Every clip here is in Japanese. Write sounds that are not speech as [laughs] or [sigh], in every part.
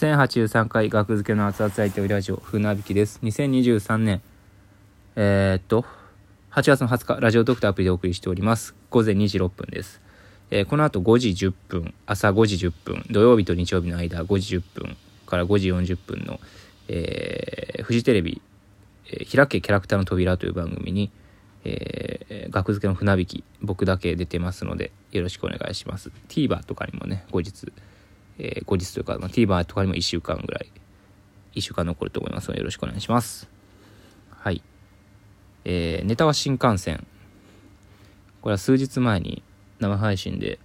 1083回学付けの熱々相手ラジオ船引きです。2023年。えー、っと8月の20日ラジオドクターアプリでお送りしております。午前2時6分です、えーこの後5時10分朝5時10分土曜日と日曜日の間5時10分から5時40分の、えーフジテレビ、えー開けキャラクターの扉」という番組に、えー学付けの船引き僕だけ出てますのでよろしくお願いします。TVer とかにもね後日えー後日というか、まあ、TVer とかにも1週間ぐらい1週間残ると思いますのでよろしくお願いします。はい。えーネタは新幹線。これは数日前に生配信で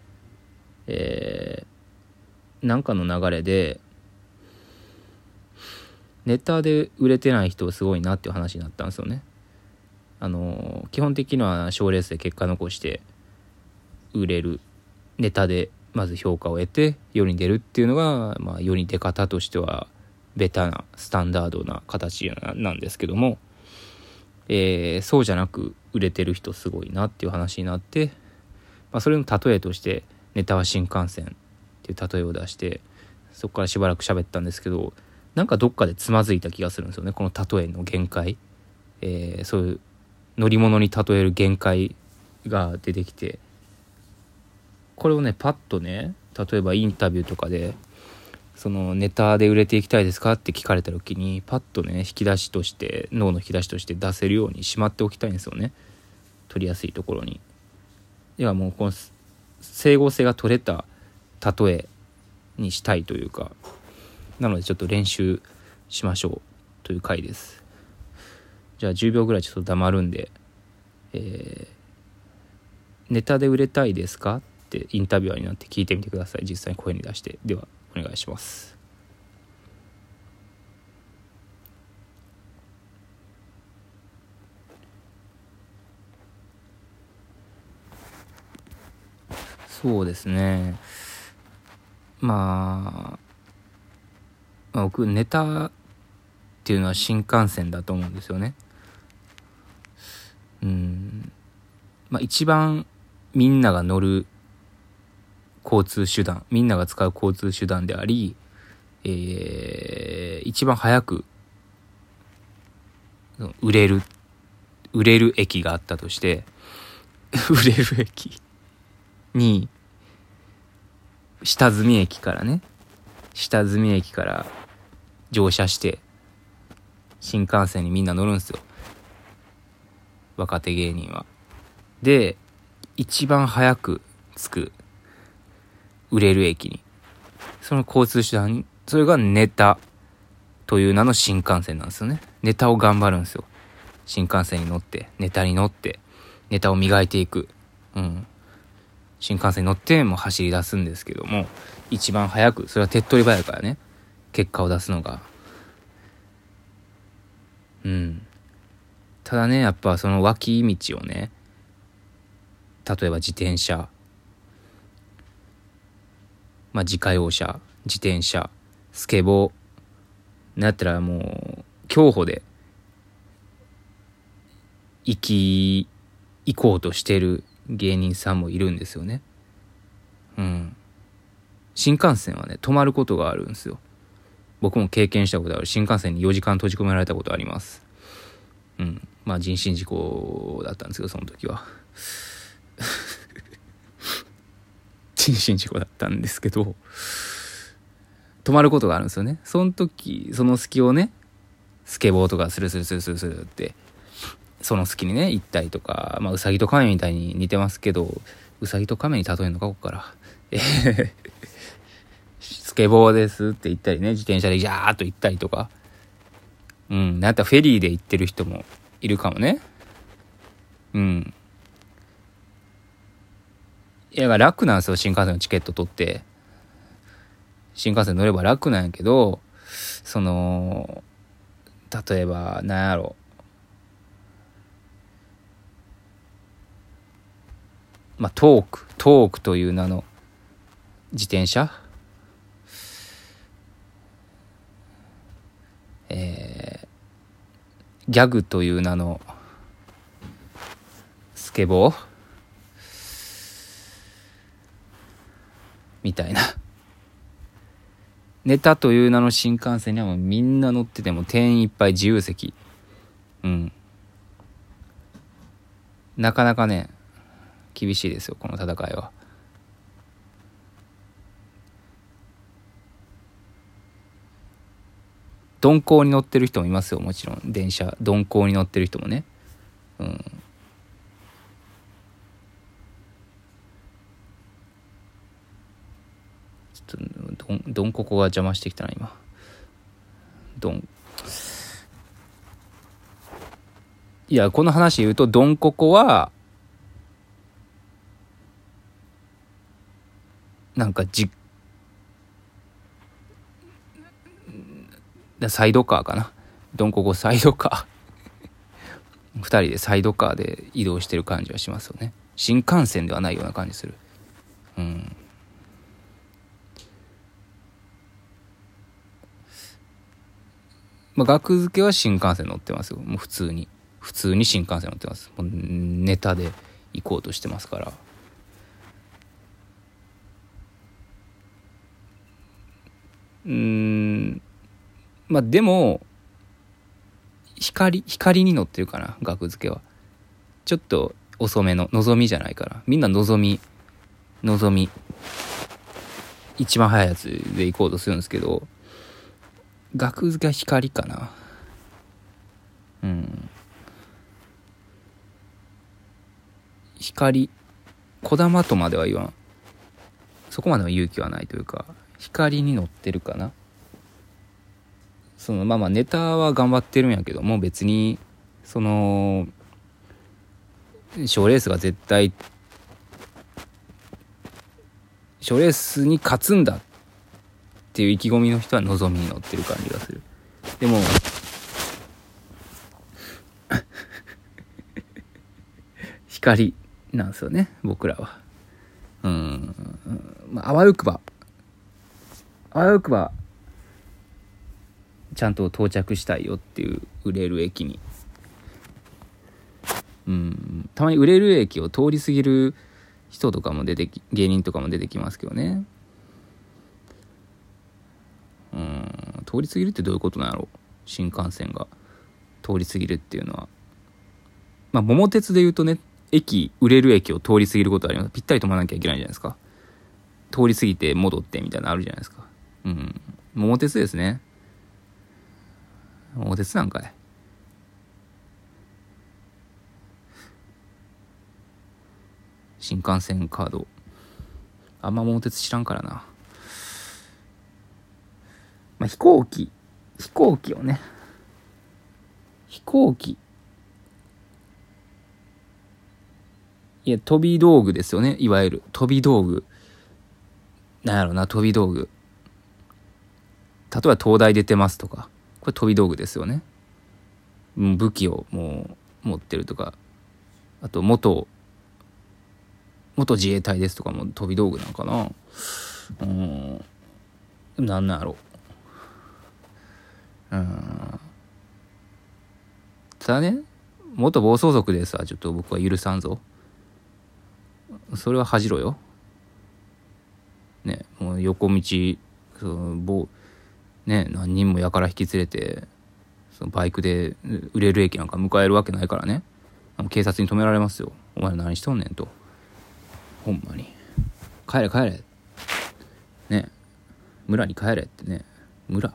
えーなんかの流れでネタで売れてない人すごいなっていう話になったんですよね。あのー基本的には賞レースで結果残して売れるネタでまず評価を得て世に出るっていうのが、まあ、世に出方としてはベタなスタンダードな形なんですけども、えーそうじゃなく売れてる人すごいなっていう話になって、まあ、それの例えとしてネタは新幹線っていう例えを出してそこからしばらく喋ったんですけどなんかどっかでつまずいた気がするんですよねこの例えの限界、えーそういう乗り物に例える限界が出てきてこれをねパッとね例えばインタビューとかでそのネタで売れていきたいですかって聞かれた時にパッとね引き出しとして脳の引き出しとして出せるようにしまっておきたいんですよね。取りやすいところに。ではもうこの整合性が取れた例えにしたいというかなのでちょっと練習しましょうという回です。じゃあ10秒ぐらいちょっと黙るんでえーネタで売れたいですかってインタビュアーになって聞いてみてください。実際に声に出して。ではお願いします。そうですね。まあまあ僕ネタっていうのは新幹線だと思うんですよね。うん。まあ、一番みんなが乗る交通手段みんなが使う交通手段であり、えー一番早く売れる売れる駅があったとして [laughs] 売れる駅に下積み駅からね下積み駅から乗車して新幹線にみんな乗るんですよ若手芸人は。で一番早く着く売れる駅に。その交通手段にそれがネタという名の新幹線なんですよね。ネタを頑張るんですよ。新幹線に乗ってネタに乗ってネタを磨いていく。うん。新幹線に乗っても走り出すんですけども一番早くそれは手っ取り早いからね。結果を出すのが。うん。ただねやっぱその脇道をね例えば自転車まあ自家用車自転車スケボー。なったらもう競歩で行き行こうとしてる芸人さんもいるんですよね。うん。新幹線はね止まることがあるんですよ。僕も経験したことある。新幹線に4時間閉じ込められたことあります。うん。まあ人身事故だったんですけどその時は。人身事故だったんですけど止まることがあるんですよね。その時その隙をねスケボーとかスルスルスルスルスルってその隙にね行ったりとかまあウサギとカメみたいに似てますけどウサギとカメに例えるのかここから。えスケボーですって言ったりね自転車でジャーっと行ったりとか。うん。なんやったらフェリーで行ってる人もいるかもね。うん。いや楽なんですよ新幹線のチケット取って。新幹線乗れば楽なんやけどその例えばなんやろ。まあトークトークという名の自転車？えーギャグという名のスケボー？たいな。ネタという名の新幹線にはもうみんな乗ってても定員いっぱい自由席。うん。なかなかね厳しいですよこの戦いは。鈍行に乗ってる人もいますよもちろん。電車鈍行に乗ってる人もね。うん。ょっとどんどんここが邪魔してきたな今。どん。いやこの話言うとどんここはなんかじサイドカーかな。どんここサイドカー。2人でサイドカーで移動してる感じはしますよね。新幹線ではないような感じする。うん。まあ、額付けは新幹線乗ってますよ。もう普通に。普通に新幹線乗ってます。もうネタで行こうとしてますから。うん。まあでも光光に乗ってるかな額付けは。ちょっと遅めの望みじゃないから。みんな望み望み。一番早いやつで行こうとするんですけど。額付けは光かな。うん。光こだまとまでは言わん。そこまでは勇気はないというか光に乗ってるかな。そのまあまあネタは頑張ってるんやけども別にその賞レースが絶対賞レースに勝つんだっていう意気込みの人は望みに乗ってる感じがする。でも [laughs] 光なんですよね僕らは。うん。まああわよくばあわよくばちゃんと到着したいよっていう売れる駅に。うん。たまに売れる駅を通り過ぎる人とかも出てき芸人とかも出てきますけどねうん通り過ぎるってどういうことなんやろ？新幹線が。通り過ぎるっていうのは。まあ桃鉄で言うとね駅売れる駅を通り過ぎることあります。ぴったり止まなきゃいけないじゃないですか。通り過ぎて戻ってみたいなのあるじゃないですか。うん。桃鉄ですね。桃鉄なんかい。新幹線カード。あんま桃鉄知らんからな。まあ飛行機。飛行機をね。飛行機。いや飛び道具ですよね。いわゆる。飛び道具。なんやろな飛び道具。例えば東大出てますとか。これ飛び道具ですよね。武器をもう持ってるとか。あと元元自衛隊ですとかも飛び道具なのかな。うん。なんなんやろ。うん。ただね元暴走族でさちょっと僕は許さんぞ。それは恥じろよ。ねもう横道その棒ね何人もやから引き連れてそのバイクで売れる駅なんか迎えるわけないからね。警察に止められますよ。お前何しとんねんと。ほんまに。帰れ帰れ。ね村に帰れってね。村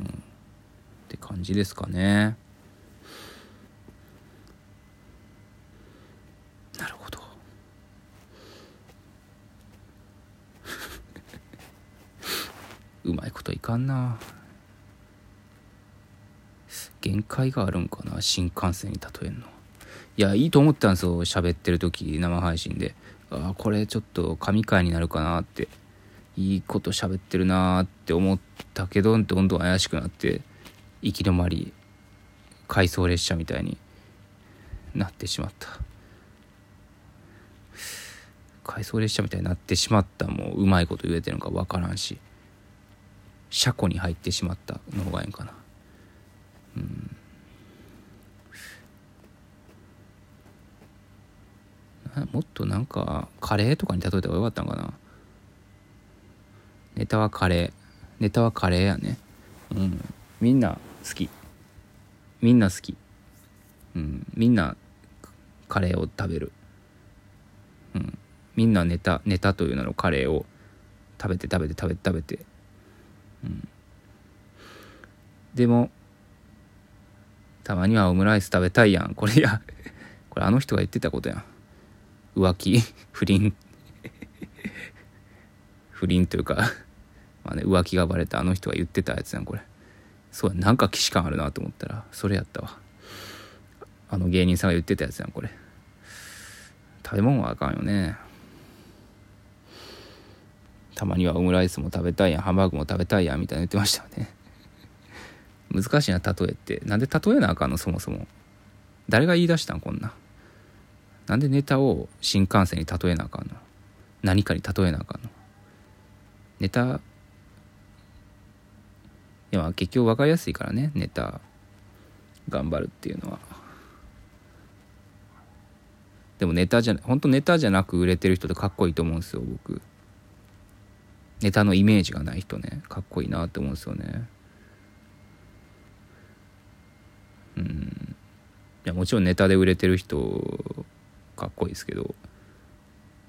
うんって感じですかね。なるほど。うまいこといかんな。限界があるんかな新幹線に例えんの。いやいいと思ったんですよ喋ってる時生配信で。ああこれちょっと神回になるかなって。いいこと喋ってるなって思ったけどどんどん怪しくなって。行き止まり回送列車みたいになってしまった。回送列車みたいになってしまったもううまいこと言えてるのか分からんし車庫に入ってしまったの方がいいんかな。うん。もっとなんかカレーとかに例えた方がよかったんかな。ネタはカレー。ネタはカレーやね。うん。みんな好き。みんな好き。うん。みんなカレーを食べる。うん。みんなネタネタという名のカレーを食べて食べて食べて食べて。うん。でもたまにはオムライス食べたいやん。これや。[laughs] これあの人が言ってたことやん。浮気？[laughs] 不倫？[laughs] 不倫というかまあね浮気がバレたあの人が言ってたやつやんこれ。そうなんか既視感あるなと思ったらそれやったわ。あの芸人さんが言ってたやつやんこれ。食べ物はあかんよね。たまにはオムライスも食べたいやんハンバーグも食べたいやんみたいな言ってましたよね。難しいな例えって。なんで例えなあかんのそもそも。誰が言い出したんこんな。なんでネタを新幹線に例えなあかんの？何かに例えなあかんの？ネタいやまあ結局分かりやすいからねネタ。頑張るっていうのは。でもネタじゃ本当ネタじゃなく売れてる人ってかっこいいと思うんですよ僕。ネタのイメージがない人ね。かっこいいなって思うんですよね。うん。いやもちろんネタで売れてる人かっこいいですけど。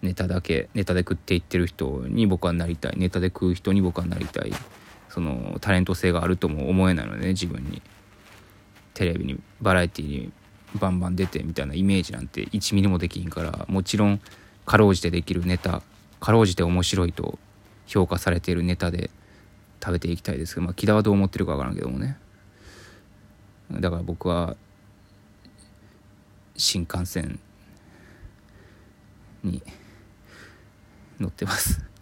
ネタだけネタで食っていってる人に僕はなりたい。ネタで食う人に僕はなりたい。そのタレント性があるとも思えないのでね自分に。テレビにバラエティにバンバン出てみたいなイメージなんて1ミリもできんからもちろんかろうじてできるネタかろうじて面白いと評価されているネタで食べていきたいですけどまあ木田はどう思ってるか分からんけどもね。だから僕は新幹線に乗ってます。